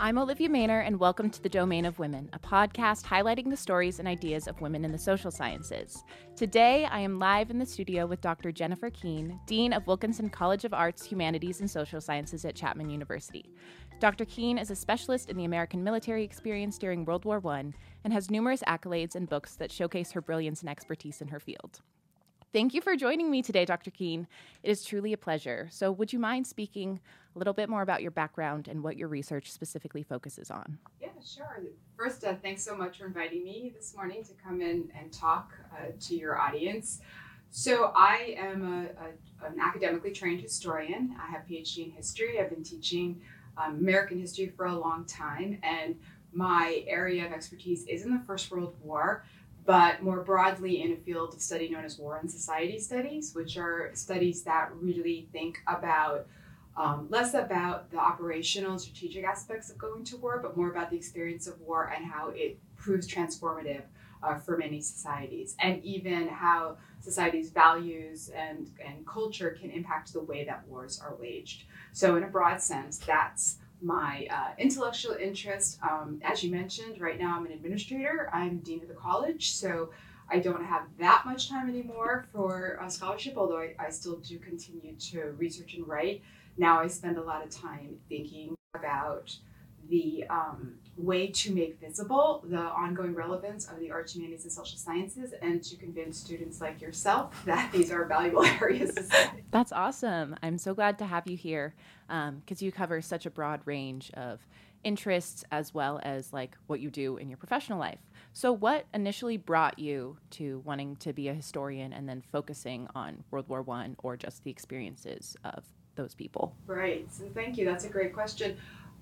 I'm Olivia Maynor, and welcome to The Domain of Women, a podcast highlighting the stories and ideas of women in the social sciences. Today, I am live in the studio with Dr. Jennifer Keene, Dean of Wilkinson College of Arts, Humanities, and Social Sciences at Chapman University. Dr. Keene is a specialist in the American military experience during World War I and has numerous accolades and books that showcase her brilliance and expertise in her field. Thank you for joining me today, Dr. Keene. It is truly a pleasure. So, would you mind speaking a little bit more about your background and what your research specifically focuses on? Yeah, sure. First, uh, thanks so much for inviting me this morning to come in and talk uh, to your audience. So, I am a, a, an academically trained historian. I have a PhD in history. I've been teaching um, American history for a long time, and my area of expertise is in the First World War but more broadly in a field of study known as war and society studies, which are studies that really think about um, less about the operational and strategic aspects of going to war, but more about the experience of war and how it proves transformative uh, for many societies, and even how societies' values and, and culture can impact the way that wars are waged. So, in a broad sense, that's my uh, intellectual interest. Um, as you mentioned, right now I'm an administrator. I'm dean of the college, so I don't have that much time anymore for a scholarship, although I, I still do continue to research and write. Now I spend a lot of time thinking about the um, way to make visible the ongoing relevance of the arts, humanities, and social sciences, and to convince students like yourself that these are valuable areas. That's awesome. I'm so glad to have you here because um, you cover such a broad range of interests as well as like what you do in your professional life. So, what initially brought you to wanting to be a historian and then focusing on World War One or just the experiences of those people? Right. So, thank you. That's a great question.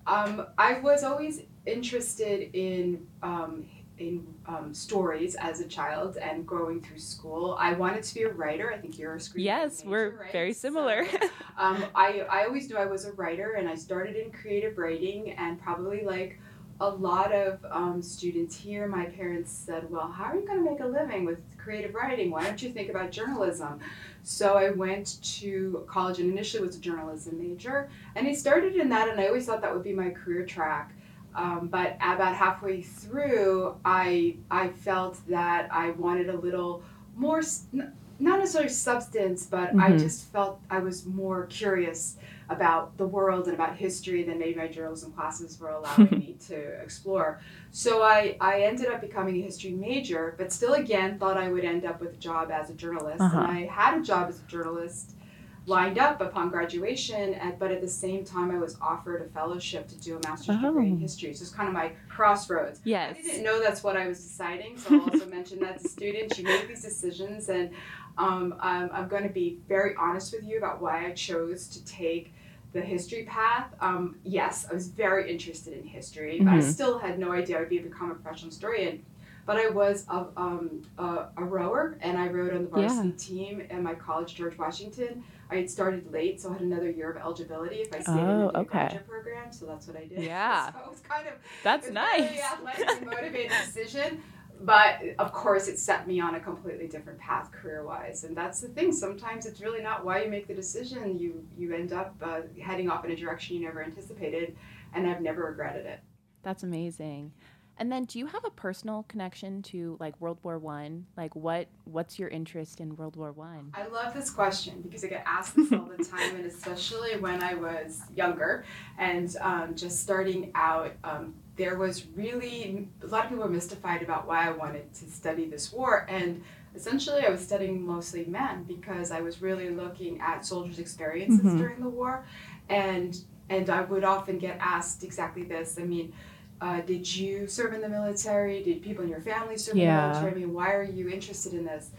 Um, I was always interested in um, in um, stories as a child and growing through school. I wanted to be a writer. I think you're a screenwriter. Yes, major, we're right? very similar. So, um, I I always knew I was a writer, and I started in creative writing, and probably like a lot of um, students here, my parents said, "Well, how are you going to make a living with creative writing? Why don't you think about journalism?" So I went to college and initially was a journalism major, and I started in that, and I always thought that would be my career track. Um, but about halfway through, I I felt that I wanted a little more, not necessarily substance, but mm-hmm. I just felt I was more curious about the world and about history than maybe my journalism classes were allowing me to explore. So I, I ended up becoming a history major, but still again thought I would end up with a job as a journalist. Uh-huh. And I had a job as a journalist lined up upon graduation, at, but at the same time I was offered a fellowship to do a master's oh. degree in oh. history. So it's kind of my crossroads. Yes. I didn't know that's what I was deciding, so I'll also mention that to students. You make these decisions, and um, I'm, I'm going to be very honest with you about why I chose to take the history path, um, yes, I was very interested in history, mm-hmm. but I mm-hmm. still had no idea I would be become a professional historian. But I was a, um, a, a rower, and I rowed on the varsity yeah. team at my college, George Washington. I had started late, so I had another year of eligibility if I stayed oh, in the okay. graduate program. So that's what I did. Yeah, so it was kind of that's nice. Very athletic motivated decision but of course it set me on a completely different path career wise and that's the thing sometimes it's really not why you make the decision. You you end up uh, heading off in a direction you never anticipated and i've never regretted it. That's amazing and then do you have a personal connection to like World War One? Like what what's your interest in World War One? I? I love this question because I get asked this all the time and especially when I was younger and um, just starting out um, there was really a lot of people were mystified about why I wanted to study this war and essentially I was studying mostly men because I was really looking at soldiers' experiences mm-hmm. during the war and and I would often get asked exactly this. I mean, uh, did you serve in the military? Did people in your family serve yeah. in the military? I mean, why are you interested in this?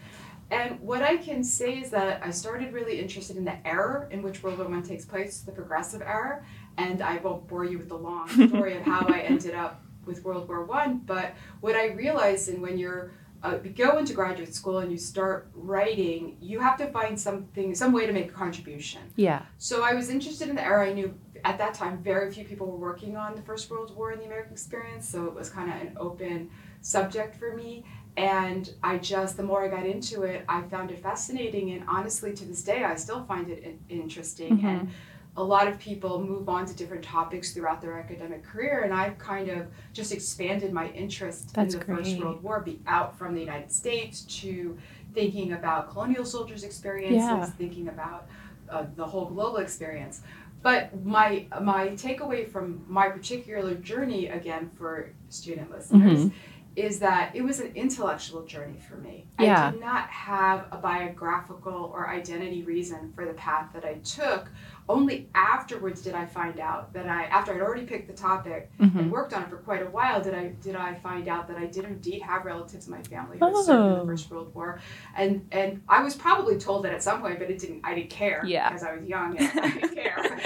And what I can say is that I started really interested in the era in which World War One takes place, the progressive era, and I won't bore you with the long story of how I ended up with World War One. But what I realized, and when you're uh, you go into graduate school and you start writing, you have to find something, some way to make a contribution. Yeah. So I was interested in the era. I knew at that time very few people were working on the First World War in the American experience, so it was kind of an open subject for me. And I just, the more I got into it, I found it fascinating. And honestly, to this day, I still find it interesting. Mm-hmm. And a lot of people move on to different topics throughout their academic career, and I've kind of just expanded my interest That's in the great. First World War, be out from the United States to thinking about colonial soldiers' experiences, Yeah. thinking about uh, the whole global experience. But my my takeaway from my particular journey, again for student listeners, Mhm. Is that it was an intellectual journey for me. Yeah. I did not have a biographical or identity reason for the path that I took. Only afterwards did I find out that I, after I'd already picked the topic Mhm. and worked on it for quite a while, did I did I find out that I did indeed have relatives in my family who had served in Oh. the First World War, and and I was probably told that at some point, but it didn't. I didn't care Yeah. because I was young and I didn't care.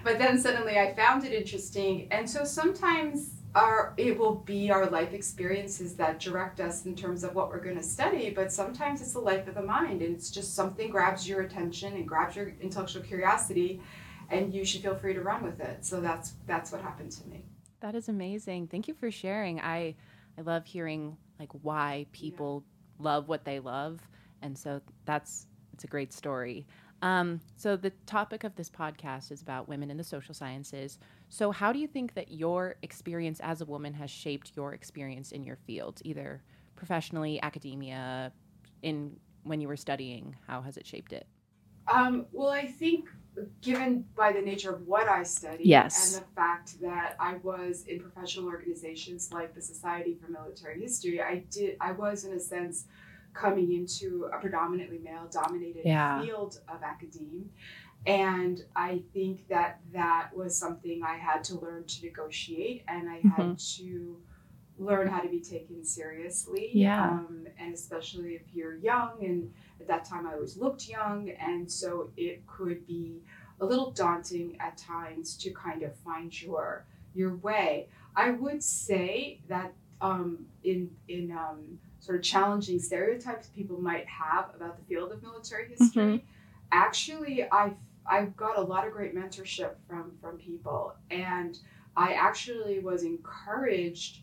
but then suddenly I found it interesting, and so sometimes our it will be our life experiences that direct us in terms of what we're going to study but sometimes it's the life of the mind and it's just something grabs your attention and grabs your intellectual curiosity and you should feel free to run with it so that's that's what happened to me That is amazing. Thank you for sharing. I I love hearing like why people love what they love, and so that's it's a great story. Um, so the topic of this podcast is about women in the social sciences. So how do you think that your experience as a woman has shaped your experience in your field, either professionally, academia, in when you were studying? How has it shaped it? Um, well, I think given by the nature of what I studied Yes. and the fact that I was in professional organizations like the Society for Military History, I did I was in a sense coming into a predominantly male dominated Yeah. field of academia. And I think that that was something I had to learn to negotiate and I had to learn how to be taken seriously. Yeah. Um, and especially if you're young and at that time I always looked young and so it could be a little daunting at times to kind of find your your way. I would say that um, in in um, sort of challenging stereotypes people might have about the field of military history, actually I've I've got a lot of great mentorship from from people and I actually was encouraged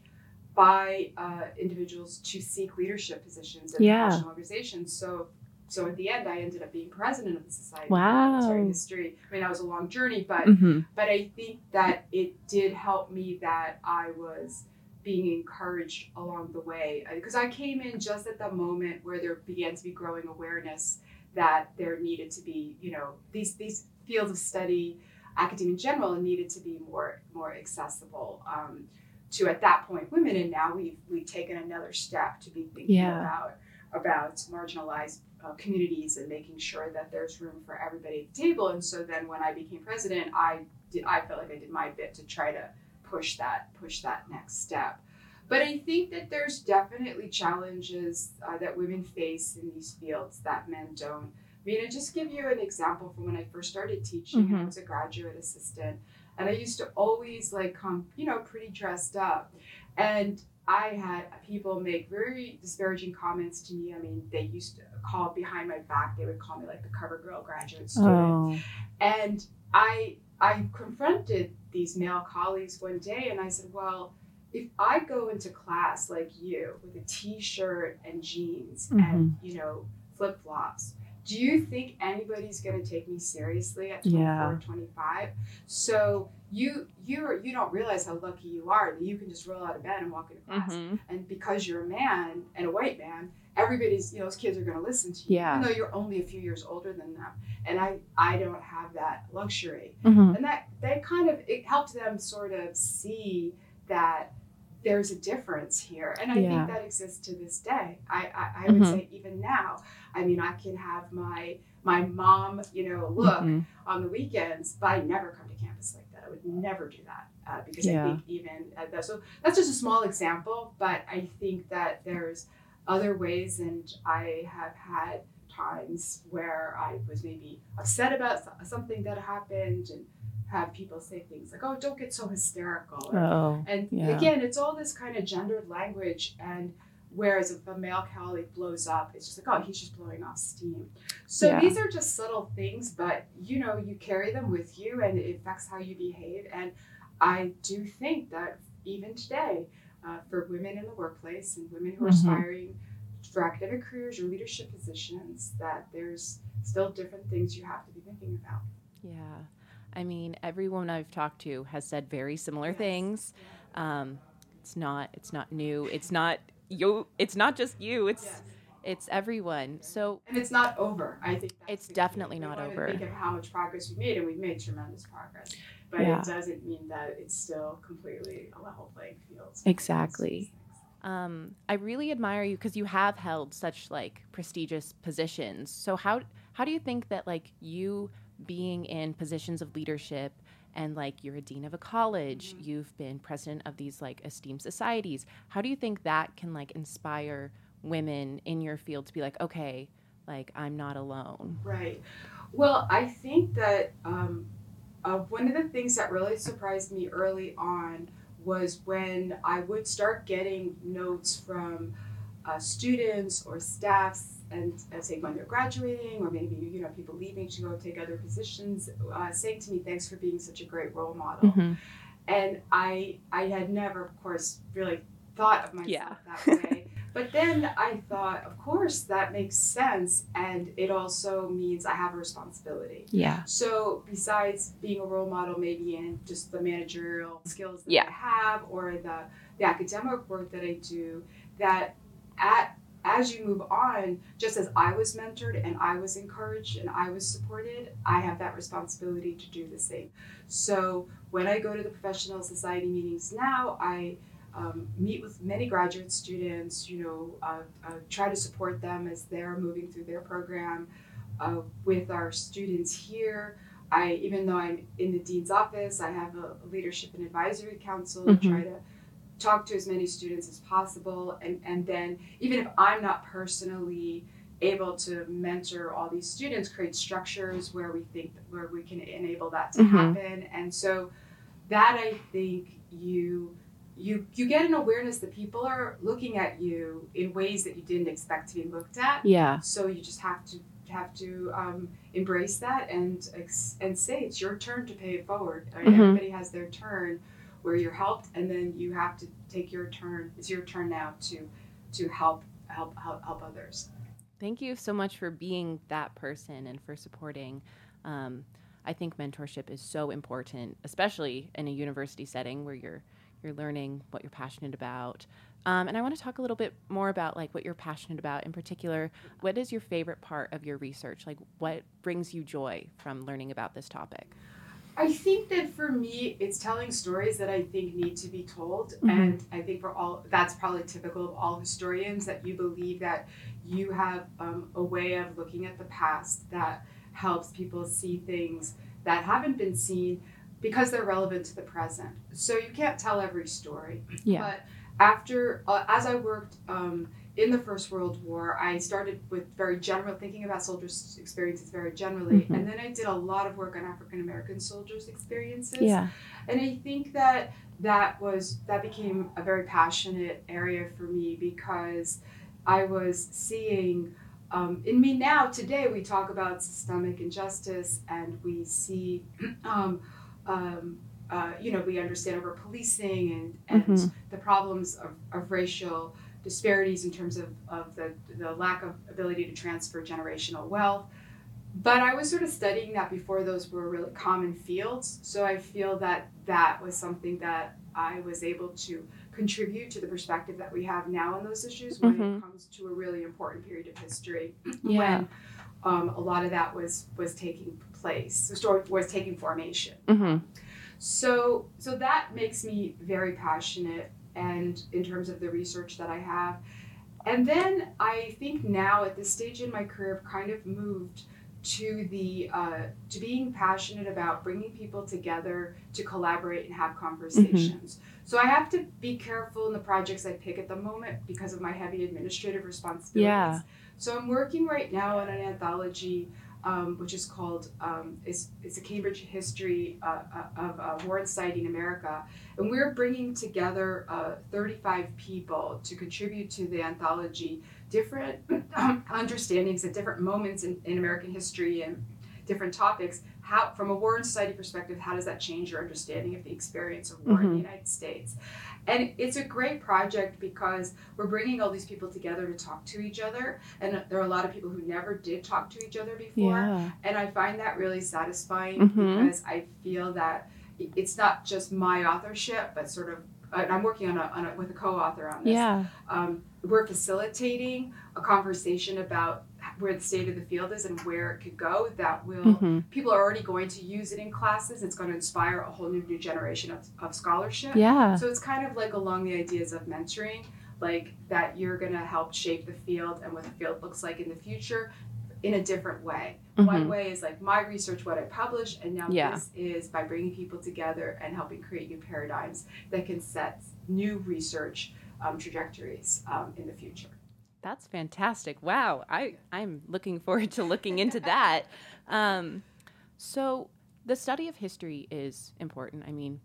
by uh, individuals to seek leadership positions in Yeah. professional organizations. So, so at the end, I ended up being president of the Society Wow. of Military History. I mean, that was a long journey, but Mm-hmm. but I think that it did help me that I was being encouraged along the way because I came in just at the moment where there began to be growing awareness that there needed to be, you know, these these fields of study, academia in general, needed to be more more accessible um, to at that point women, and now we've we've taken another step to be thinking Yeah. about about marginalized uh, communities and making sure that there's room for everybody at the table. And so then when I became president, I did I felt like I did my bit to try to push that push that next step. But I think that there's definitely challenges uh, that women face in these fields that men don't. I mean, I just give you an example from when I first started teaching. and I was a graduate assistant, and I used to always like come, you know, pretty dressed up, and I had people make very disparaging comments to me. I mean, they used to call behind my back. They would call me like the cover girl graduate student. Oh. And I I confronted these male colleagues one day and I said, Well, if I go into class like you with a t-shirt and jeans and you know flip-flops, do you think anybody's going to take me seriously at 24 Yeah. 25 so you you you don't realize how lucky you are that you can just roll out of bed and walk into class Mhm. and because you're a man and a white man everybody's you know those kids are going to listen to you Yeah. even though you're only a few years older than them and i i don't have that luxury Mhm. and that that kind of it helped them sort of see that there's a difference here and i Yeah. think that exists to this day i i, I would Mhm. say even now i mean i can have my my mom you know look Mhm. on the weekends, but I never come to campus like that. I would never do that uh, because Yeah. I think even at that, so that's just a small example, but I think that there's other ways, and I have had times where I was maybe upset about something that happened and have people say things like, "Oh, don't get so hysterical," Oh. and yeah. again, it's all this kind of gendered language. And whereas if a male colleague blows up, it's just like, oh, he's just blowing off steam. So Yeah. these are just subtle things, but you know, you carry them with you and it affects how you behave. And I do think that even today, uh, for women in the workplace and women who are Mhm. aspiring for academic careers or leadership positions, that there's still different things you have to be thinking about. Yeah. I mean, everyone I've talked to has said very similar Yes. things. Um, it's not it's not new. It's not you. It's not just you. It's Yes. it's everyone. So And it's not over. I think that's It's definitely not over. Think of how much progress we've made, and we've made tremendous progress. But Yeah. it doesn't mean that it's still completely a level playing field. Exactly. um, I really admire you because you have held such like prestigious positions. So how how do you think that like you being in positions of leadership and like you're a dean of a college, Mhm. you've been president of these like esteemed societies. How do you think that can like inspire women in your field to be like, okay, like I'm not alone? Right. Well, I think that um, uh, one of the things that really surprised me early on was when I would start getting notes from uh, students or staffs, and uh, say when they're graduating, or maybe you know people leaving to go take other positions, uh, saying to me, "Thanks for being such a great role model." Mm-hmm. and I I had never, of course, really thought of myself Yeah. that way. But then I thought, of course, that makes sense, and it also means I have a responsibility. Yeah. So besides being a role model, maybe in just the managerial skills that Yeah. I have or the the academic work that I do, that at as you move on, just as I was mentored and I was encouraged and I was supported, I have that responsibility to do the same. So when I go to the professional society meetings now, I um, meet with many graduate students, you know, uh, uh, try to support them as they're moving through their program. Uh, with our students here, I even though I'm in the dean's office, I have a leadership and advisory council Mhm. to try to talk to as many students as possible, and and then even if I'm not personally able to mentor all these students, create structures where we think where we can enable that to Mhm. happen, and so that I think you you you get an awareness that people are looking at you in ways that you didn't expect to be looked at. Yeah. So you just have to have to um, embrace that and and say it's your turn to pay it forward. Right? Mhm. Everybody has their turn where you're helped, and then you have to take your turn. It's your turn now to to help help help, help others. Thank you so much for being that person and for supporting. Um, I think mentorship is so important, especially in a university setting where you're you're learning what you're passionate about. Um, and I want to talk a little bit more about like what you're passionate about in particular. What is your favorite part of your research? Like what brings you joy from learning about this topic? I think that for me, it's telling stories that I think need to be told, Mhm. and I think for all that's probably typical of all historians that you believe that you have um, a way of looking at the past that helps people see things that haven't been seen because they're relevant to the present. So you can't tell every story. Yeah. But after, uh, as I worked um, in the First World War, I started with very general, thinking about soldiers' experiences very generally, Mhm. and then I did a lot of work on African American soldiers' experiences. Yeah. And I think that that was that became a very passionate area for me because I was seeing um, in me now today we talk about systemic injustice and we see um, um, uh, you know we understand over policing and, and Mhm. the problems of, of racial disparities in terms of, of the, the lack of ability to transfer generational wealth but I was sort of studying that before those were really common fields. So I feel that that was something that I was able to contribute to the perspective that we have now on those issues when Mhm. it comes to a really important period of history Yeah. when um, a lot of that was was taking place, the story was taking formation. Mm-hmm. So so that makes me very passionate and in terms of the research that I have. And then I think now at this stage in my career I've kind of moved to the uh, to being passionate about bringing people together to collaborate and have conversations. So I have to be careful in the projects I pick at the moment because of my heavy administrative responsibilities. Yeah. So I'm working right now on an anthology um, which is called um, it's, it's a Cambridge history uh, uh, of uh, war inciting America, and we're bringing together uh, 35 people to contribute to the anthology, different understandings at different moments in, in American history and different topics, how, from a war and society perspective, how does that change your understanding of the experience of war mm-hmm. in the. United States? And it's a great project because we're bringing all these people together to talk to each other. And there are a lot of people who never did talk to each other before. Yeah. And I find that really satisfying mm-hmm. because I feel that it's not just my authorship, but sort of I'm working on a, on a, with a co-author on this. Yeah. Um, we're facilitating a conversation about where the state of the field is and where it could go that will mm-hmm. people are already going to use it in classes it's going to inspire a whole new, new generation of, of scholarship yeah so it's kind of like along the ideas of mentoring like that you're going to help shape the field and what the field looks like in the future in a different way mm-hmm. one way is like my research what i publish and now yeah. this is by bringing people together and helping create new paradigms that can set new research um, trajectories um, in the future that's fantastic. Wow. I, I'm looking forward to looking into that. Um, so, the study of history is important. I mean,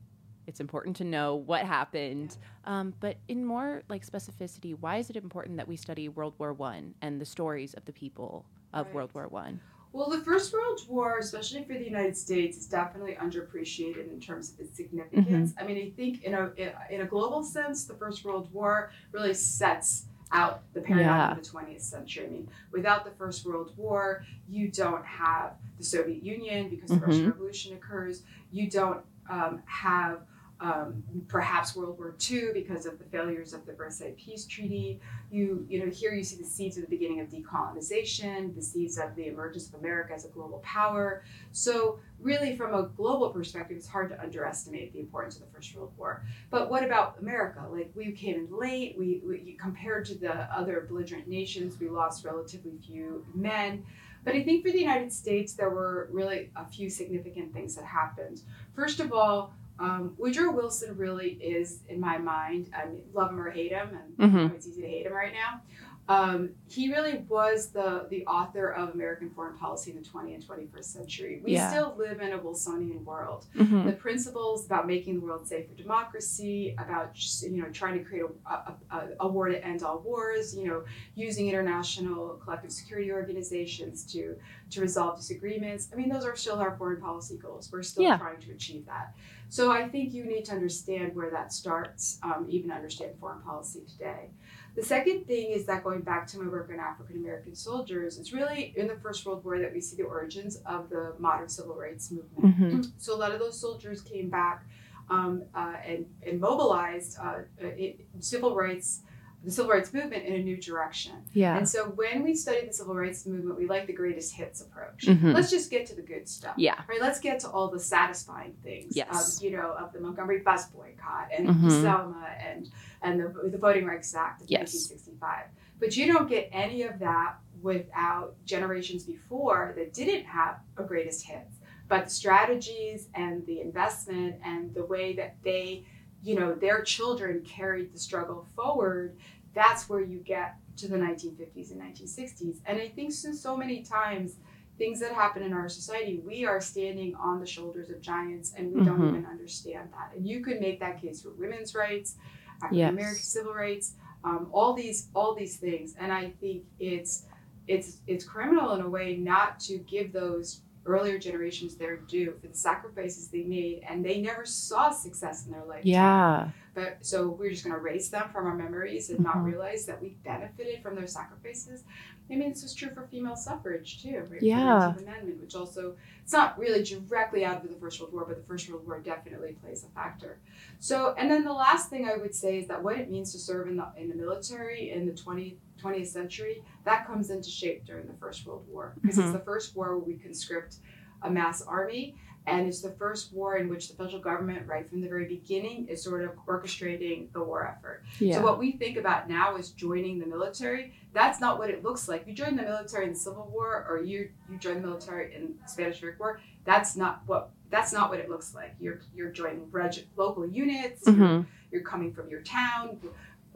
it's important to know what happened. Um, but in more like specificity, why is it important that we study World War One and the stories of the people of right. World War One? Well, the First World War, especially for the United States, is definitely underappreciated in terms of its significance. Mm-hmm. I mean, I think in a in a global sense, the First World War really sets out the paradigm yeah. of the 20th century. I mean, without the First World War, you don't have the Soviet Union because mm-hmm. the Russian Revolution occurs. You don't um, have um, perhaps World War II because of the failures of the Versailles Peace Treaty. You, you know, here you see the seeds of the beginning of decolonization, the seeds of the emergence of America as a global power. So, really, from a global perspective, it's hard to underestimate the importance of the First World War. But what about America? Like, we came in late. We, we compared to the other belligerent nations, we lost relatively few men. But I think for the United States, there were really a few significant things that happened. First of all, um, Woodrow Wilson really is, in my mind, I mean, love him or hate him, and mm-hmm. it's easy to hate him right now. Um, he really was the the author of American foreign policy in the 20th and 21st century. We yeah. still live in a Wilsonian world. Mm-hmm. The principles about making the world safe for democracy, about you know trying to create a, a, a, war to end all wars, you know, using international collective security organizations to to resolve disagreements. I mean, those are still our foreign policy goals. We're still yeah. trying to achieve that. So I think you need to understand where that starts, um, even understand foreign policy today. The second thing is that going back to my work on African American soldiers, it's really in the First World War that we see the origins of the modern civil rights movement. Mm-hmm. So a lot of those soldiers came back um, uh, and, and mobilized uh, it, civil rights the civil rights movement in a new direction. Yeah. And so when we study the civil rights movement, we like the greatest hits approach. Mm-hmm. Let's just get to the good stuff. Yeah. Right. Let's get to all the satisfying things. Yes. Um, you know, of the Montgomery bus boycott and mm-hmm. Selma and and the, the Voting Rights Act of yes. 1965. But you don't get any of that without generations before that didn't have a greatest hits. But the strategies and the investment and the way that they you know their children carried the struggle forward that's where you get to the 1950s and 1960s and i think since so many times things that happen in our society we are standing on the shoulders of giants and we mm-hmm. don't even understand that and you could make that case for women's rights african american yes. civil rights um, all these all these things and i think it's it's it's criminal in a way not to give those earlier generations their due for the sacrifices they made and they never saw success in their life. Yeah. But so we're just going to erase them from our memories and mm-hmm. not realize that we benefited from their sacrifices. I mean, this was true for female suffrage too, right? Yeah. The Amendment, which also it's not really directly out of the First World War, but the First World War definitely plays a factor. So, and then the last thing I would say is that what it means to serve in the in the military in the 20th 20th century, that comes into shape during the First World War because mm-hmm. it's the first war where we conscript a mass army. And it's the first war in which the federal government, right from the very beginning, is sort of orchestrating the war effort. Yeah. So, what we think about now is joining the military. That's not what it looks like. You join the military in the Civil War, or you you join the military in the Spanish American War. That's not what that's not what it looks like. You're you're joining reg- local units. Mm-hmm. You're, you're coming from your town.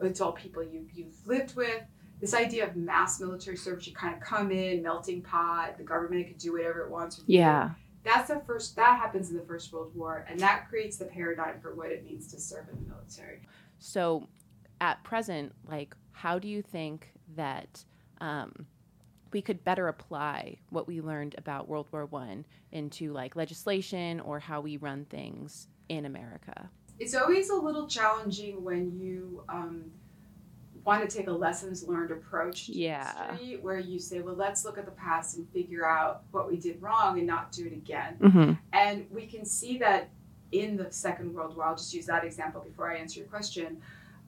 It's all people you you've lived with this idea of mass military service, you kind of come in, melting pot, the government could do whatever it wants. yeah. That's the first, that happens in the First World War, and that creates the paradigm for what it means to serve in the military. So, at present, like, how do you think that um, we could better apply what we learned about World War One into like legislation or how we run things in America. It's always a little challenging when you um, want to take a lessons learned approach to Yeah. history, where you say, well, let's look at the past and figure out what we did wrong and not do it again. Mm-hmm. And we can see that in the Second World War. I'll just use that example before I answer your question.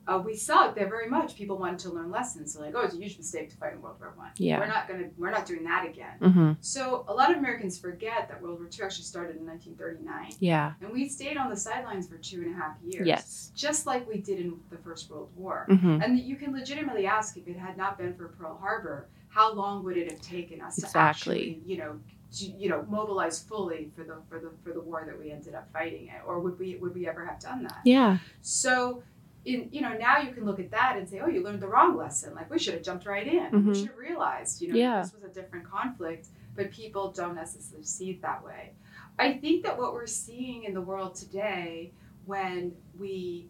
Uh, we saw it there very much. People wanted to learn lessons. So like, oh, it's a huge mistake to fight in World War One. Yeah. We're not gonna. We're not doing that again. Mm-hmm. So a lot of Americans forget that World War II actually started in 1939, Yeah. and we stayed on the sidelines for two and a half years. Yes. Just like we did in the First World War. Mm-hmm. And you can legitimately ask if it had not been for Pearl Harbor, how long would it have taken us to actually, you know, to, you know, mobilize fully for the for the for the war that we ended up fighting it, or would we would we ever have done that? Yeah. So, in you know, now you can look at that and say, oh, you learned the wrong lesson. Like we should have jumped right in. Mhm. We should have realized, you know, Yeah. this was a different conflict. But people don't necessarily see it that way. I think that what we're seeing in the world today, when we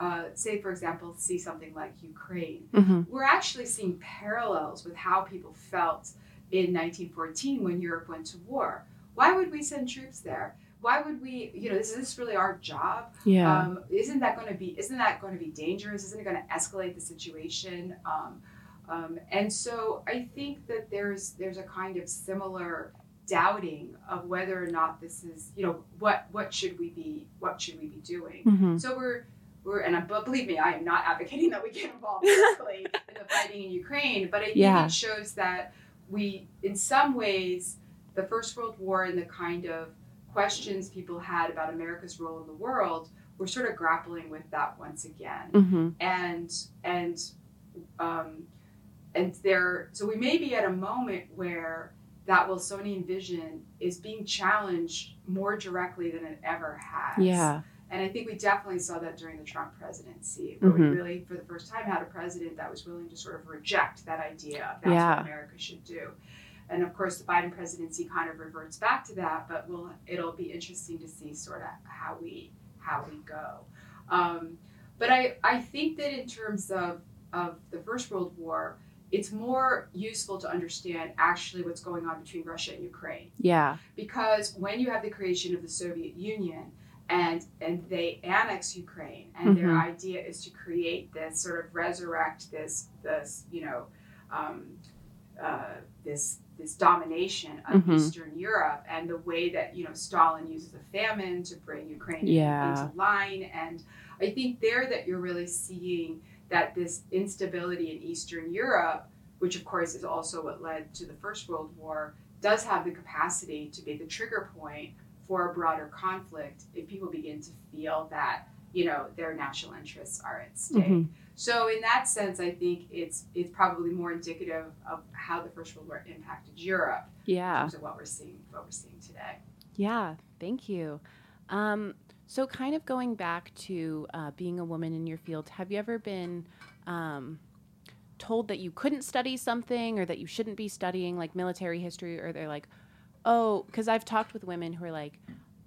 uh, say, for example, see something like Ukraine, Mm-hmm. we're actually seeing parallels with how people felt in 1914 when Europe went to war. Why would we send troops there? Why would we, you know, is this really our job? Yeah. Um, isn't that going to be, isn't that going to be dangerous? Isn't it going to escalate the situation? Um, um, and so I think that there's there's a kind of similar doubting of whether or not this is, you know, what what should we be, what should we be doing? mm-hmm. So we're we're and I, but believe me, I am not advocating that we get involved directly in the fighting in Ukraine, but I think Yeah. it shows that we, in some ways, the First World War and the kind of questions people had about America's role in the world, we're sort of grappling with that once again, Mm-hmm. and and um, and there. So we may be at a moment where that Wilsonian vision is being challenged more directly than it ever has. Yeah. And I think we definitely saw that during the Trump presidency, where we Mhm. really, for the first time, had a president that was willing to sort of reject that idea of that's Yeah. what America should do. And of course, the Biden presidency kind of reverts back to that, but we'll, it'll be interesting to see sort of how we how we go. Um, but I, I think that in terms of, of the First World War, it's more useful to understand actually what's going on between Russia and Ukraine Yeah. because when you have the creation of the Soviet Union and and they annex Ukraine and their Mhm. idea is to create this sort of resurrect this this you know um, uh, this this domination of Mhm. Eastern Europe and the way that you know Stalin uses a famine to bring Ukraine Yeah. into line and I think there that you're really seeing that this instability in Eastern Europe, which of course is also what led to the First World War, does have the capacity to be the trigger point for a broader conflict if people begin to feel that you know their national interests are at stake. Mhm. So in that sense, I think it's it's probably more indicative of how the First World War impacted Europe in Yeah. terms of what we're seeing what we're seeing today. Yeah, thank you. Um, so, kind of going back to uh, being a woman in your field, have you ever been um, told that you couldn't study something or that you shouldn't be studying like military history, or they're like, oh, because I've talked with women who are like,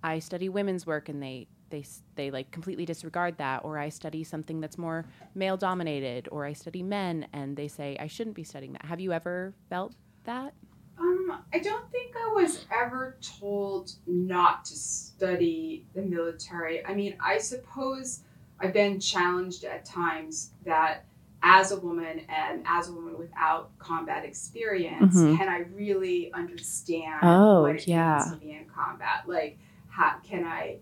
I study women's work and they they they like completely disregard that, or I study something that's more male dominated, or I study men and they say I shouldn't be studying that. Have you ever felt that? Um, I don't think I was ever told not to study the military. I mean, I suppose I've been challenged at times that as a woman and as a woman without combat experience, Mhm. can I really understand Oh, what it yeah. means to be in combat? Like, how can I,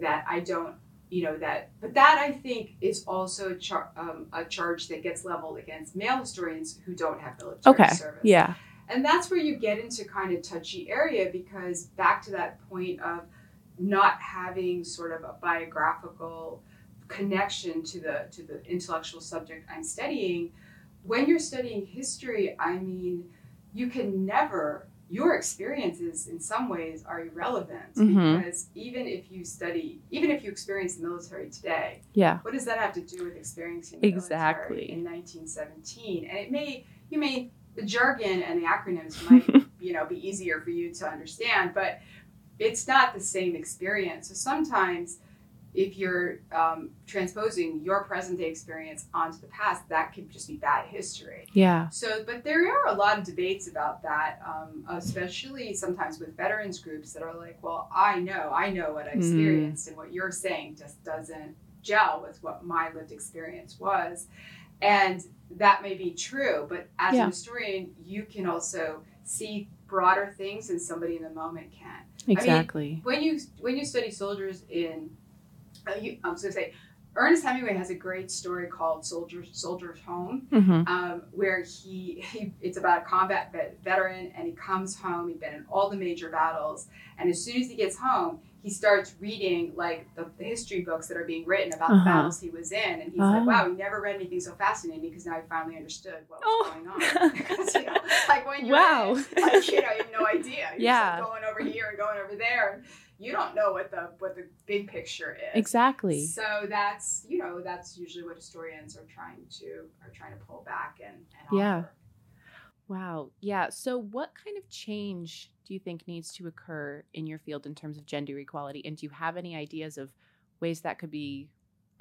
that I don't, you know, that, but that I think is also a, char- um, a charge that gets leveled against male historians who don't have military Okay. service. Yeah. And that's where you get into kind of touchy area because back to that point of not having sort of a biographical connection to the to the intellectual subject I'm studying, when you're studying history, I mean, you can never your experiences in some ways are irrelevant Mhm. because even if you study even if you experience the military today, Yeah. what does that have to do with experiencing the Exactly. military in 1917? And it may, you may, the jargon and the acronyms might, you know, be easier for you to understand, but it's not the same experience. So sometimes if you're um, transposing your present day experience onto the past, that could just be bad history. Yeah. So, but there are a lot of debates about that, um, especially sometimes with veterans groups that are like, well, I know, I know what I Mm. experienced, and what you're saying just doesn't gel with what my lived experience was. And that may be true, but as Yeah. a historian, you can also see broader things than somebody in the moment can Exactly. when you when you study soldiers in, I was gonna say, Ernest Hemingway has a great story called "Soldiers Soldiers Home," mm-hmm. um, where he, he it's about a combat vet, veteran and he comes home. He'd been in all the major battles, and as soon as he gets home, he starts reading like the, the history books that are being written about Uh-huh. the battles he was in, and he's Oh. like, "Wow, he never read anything so fascinating because now he finally understood what was Oh. going on." because, you know, like when you're Wow. in, like you know, you have no idea. You're Yeah. just going over here and going over there. You don't know what the what the big picture is. Exactly. So that's you know that's usually what historians are trying to are trying to pull back and, and Yeah. offer. Wow. Yeah. So, what kind of change do you think needs to occur in your field in terms of gender equality? And do you have any ideas of ways that could be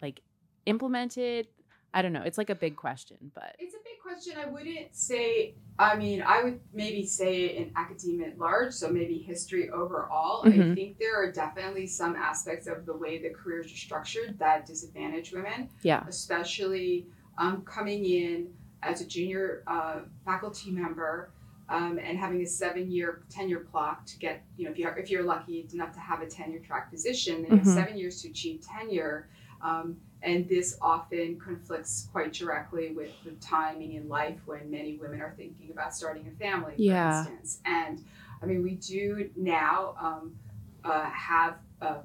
like implemented? I don't know. It's like a big question, but It's a big question. I wouldn't say. I mean, I would maybe say in academia at large, so maybe history overall. I Mhm. think there are definitely some aspects of the way the careers are structured that disadvantage women. yeah. especially um, coming in as a junior uh, faculty member um, and having a seven-year tenure clock to get, you know, if you're if you're lucky enough to have a tenure track position, then Mhm. seven years to achieve tenure. Um, and this often conflicts quite directly with the timing in life when many women are thinking about starting a family, for Yeah. instance. And I mean, we do now um, uh, have uh,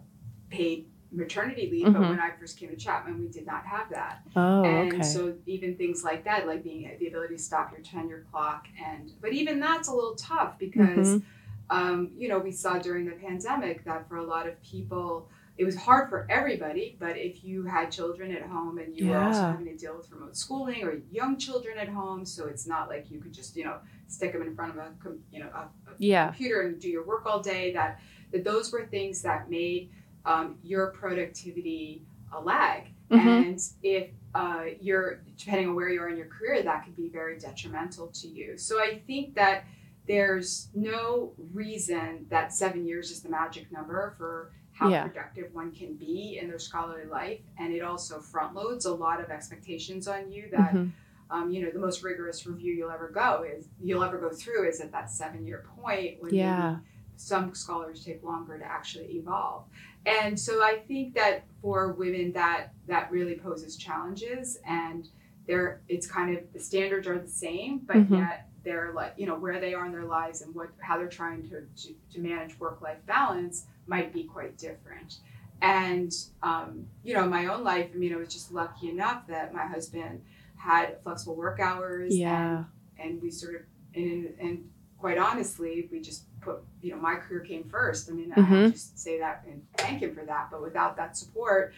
paid maternity leave, but Mhm. when I first came to Chapman, we did not have that. Oh, and okay. so even things like that, like being the ability to stop your tenure clock, and but even that's a little tough because Mhm. um, you know we saw during the pandemic that for a lot of people it was hard for everybody. But if you had children at home and you were also having to deal with remote schooling or young children at home, so it's not like you could just you know stick them in front of a you know a, a Yeah. computer and do your work all day. That that those were things that made um, your productivity a lag. Mhm. And if uh, you're depending on where you are in your career, that could be very detrimental to you. So I think that there's no reason that seven years is the magic number for how Yeah. productive one can be in their scholarly life, and it also front loads a lot of expectations on you that Mhm. um, you know the most rigorous review you'll ever go is you'll ever go through is at that seven year point when Yeah. some scholars take longer to actually evolve and so i think that for women that that really poses challenges and they're it's kind of the standards are the same but Mhm. yet they're like you know where they are in their lives and what how they're trying to to, to manage work life balance might be quite different and um, you know my own life i mean i was just lucky enough that my husband had flexible work hours Yeah. and, and we sort of and, and quite honestly we just put you know my career came first i mean i have to just say that and thank him for that but without that support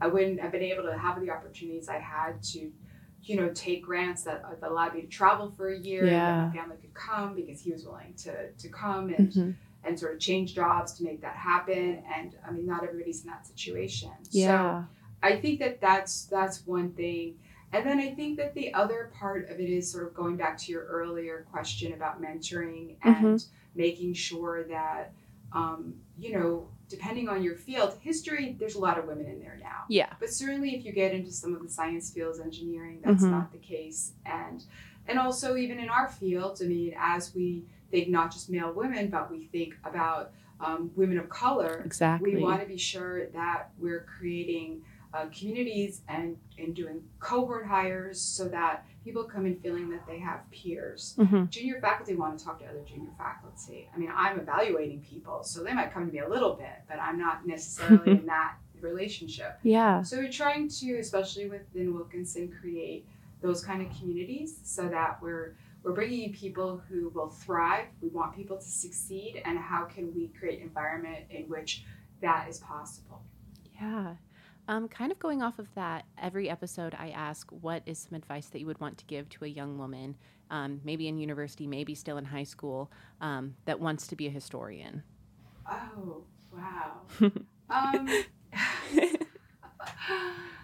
i wouldn't have been able to have the opportunities i had to you know take grants that, that allowed me to travel for a year Yeah. that my family could come because he was willing to to come and Mhm. And sort of change jobs to make that happen and i mean not everybody's in that situation Yeah. so I think that that's that's one thing. And then I think that the other part of it is sort of going back to your earlier question about mentoring and making sure that um, you know, depending on your field, history, there's a lot of women in there now. Yeah. But certainly if you get into some of the science fields, engineering, that's Mhm. not the case. And and also even in our field, I mean, as we think not just male women, but we think about um, women of color, Exactly. we want to be sure that we're creating uh, communities and, and doing cohort hires so that people come in feeling that they have peers. Mhm. Junior faculty want to talk to other junior faculty. I mean, I'm evaluating people, so they might come to me a little bit, but I'm not necessarily in that relationship. Yeah. So we're trying to, especially within Wilkinson, create those kind of communities so that we're we're bringing in people who will thrive. We want people to succeed, and how can we create an environment in which that is possible? Yeah. Um, kind of going off of that, every episode I ask, what is some advice that you would want to give to a young woman, um, maybe in university, maybe still in high school, um, that wants to be a historian? Oh, wow. um,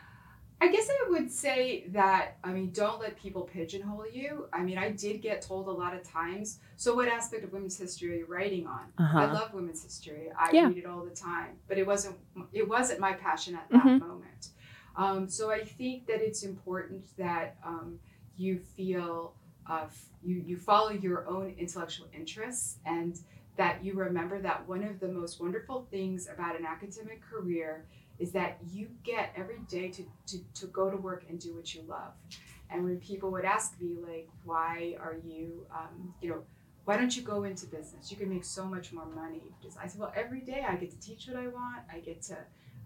I guess I would say that, I mean, don't let people pigeonhole you. I mean, I did get told a lot of times, so what aspect of women's history are you writing on? Uh-huh. I love women's history. I Yeah. read it all the time, but it wasn't it wasn't my passion at that Mhm. moment. Um, so I think that it's important that um, you feel uh, you you follow your own intellectual interests and that you remember that one of the most wonderful things about an academic career is that you get every day to, to, to go to work and do what you love. And when people would ask me, like, why are you, um, you know, why don't you go into business? You can make so much more money. I said, well, every day I get to teach what I want. I get to,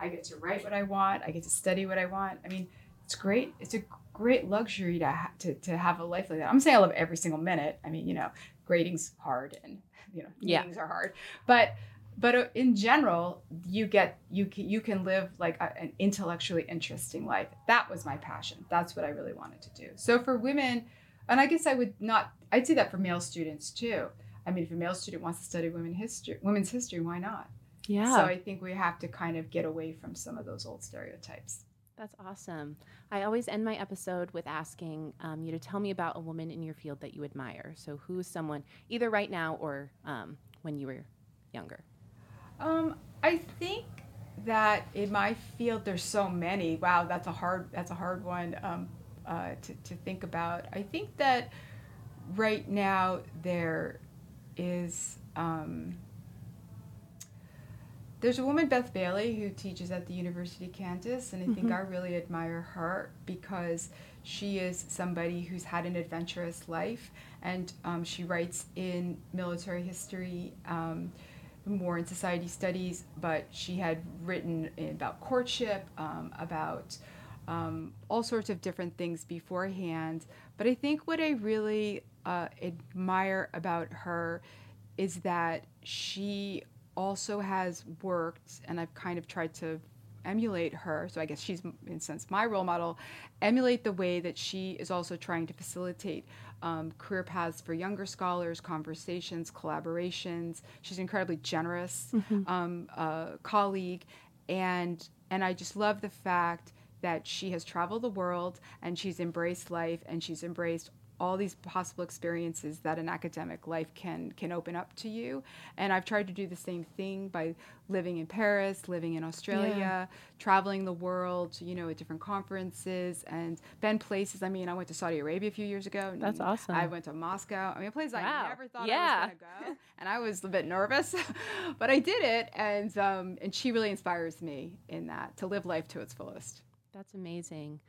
I get to write what I want. I get to study what I want. I mean, it's great. It's a great luxury to ha- to, to have a life like that. I'm saying I love every single minute. I mean, you know, grading's hard and you know Yeah. meetings are hard, but but uh, in general, you get you can, you can live like a, an intellectually interesting life. That was my passion. That's what I really wanted to do. So for women, and I guess I would not. I'd say that for male students too. I mean, if a male student wants to study women history, women's history, why not? Yeah. So I think we have to kind of get away from some of those old stereotypes. That's awesome. I always end my episode with asking um, you to tell me about a woman in your field that you admire. So, who is someone, either right now or um, when you were younger? Um, I think that in my field there's so many. Wow, that's a hard that's a hard one um, uh, to to think about. I think that right now there is. Um, there's a woman, Beth Bailey, who teaches at the University of Kansas, and I think Mhm. I really admire her because she is somebody who's had an adventurous life, and um, she writes in military history, um, more in society studies, but she had written about courtship, um, about um, all sorts of different things beforehand. But I think what I really uh, admire about her is that she also has worked, and I've kind of tried to emulate her. So I guess she's, in a sense, my role model. Emulate the way that she is also trying to facilitate um, career paths for younger scholars, conversations, collaborations. She's incredibly generous um, uh, colleague, and and I just love the fact that she has traveled the world and she's embraced life and she's embraced all these possible experiences that an academic life can can open up to you and i've tried to do the same thing by living in paris living in australia Yeah. traveling the world you know at different conferences and been places i mean i went to saudi arabia a few years ago and That's awesome. i went to moscow i mean places Wow. i never thought Yeah. i was going to go and i was a bit nervous but i did it and um, and she really inspires me in that to live life to its fullest That's amazing.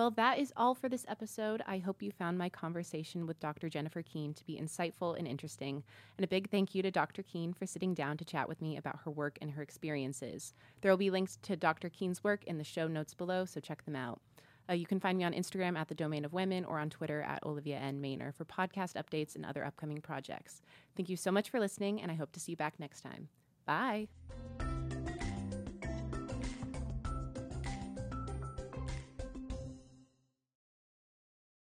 Well, that is all for this episode. I hope you found my conversation with Dr. Jennifer Keene to be insightful and interesting. And a big thank you to Dr. Keene for sitting down to chat with me about her work and her experiences. There will be links to Dr. Keene's work in the show notes below, so check them out. Uh, you can find me on Instagram at the Domain of Women or on Twitter at Olivia N. Maynor for podcast updates and other upcoming projects. Thank you so much for listening, and I hope to see you back next time. Bye.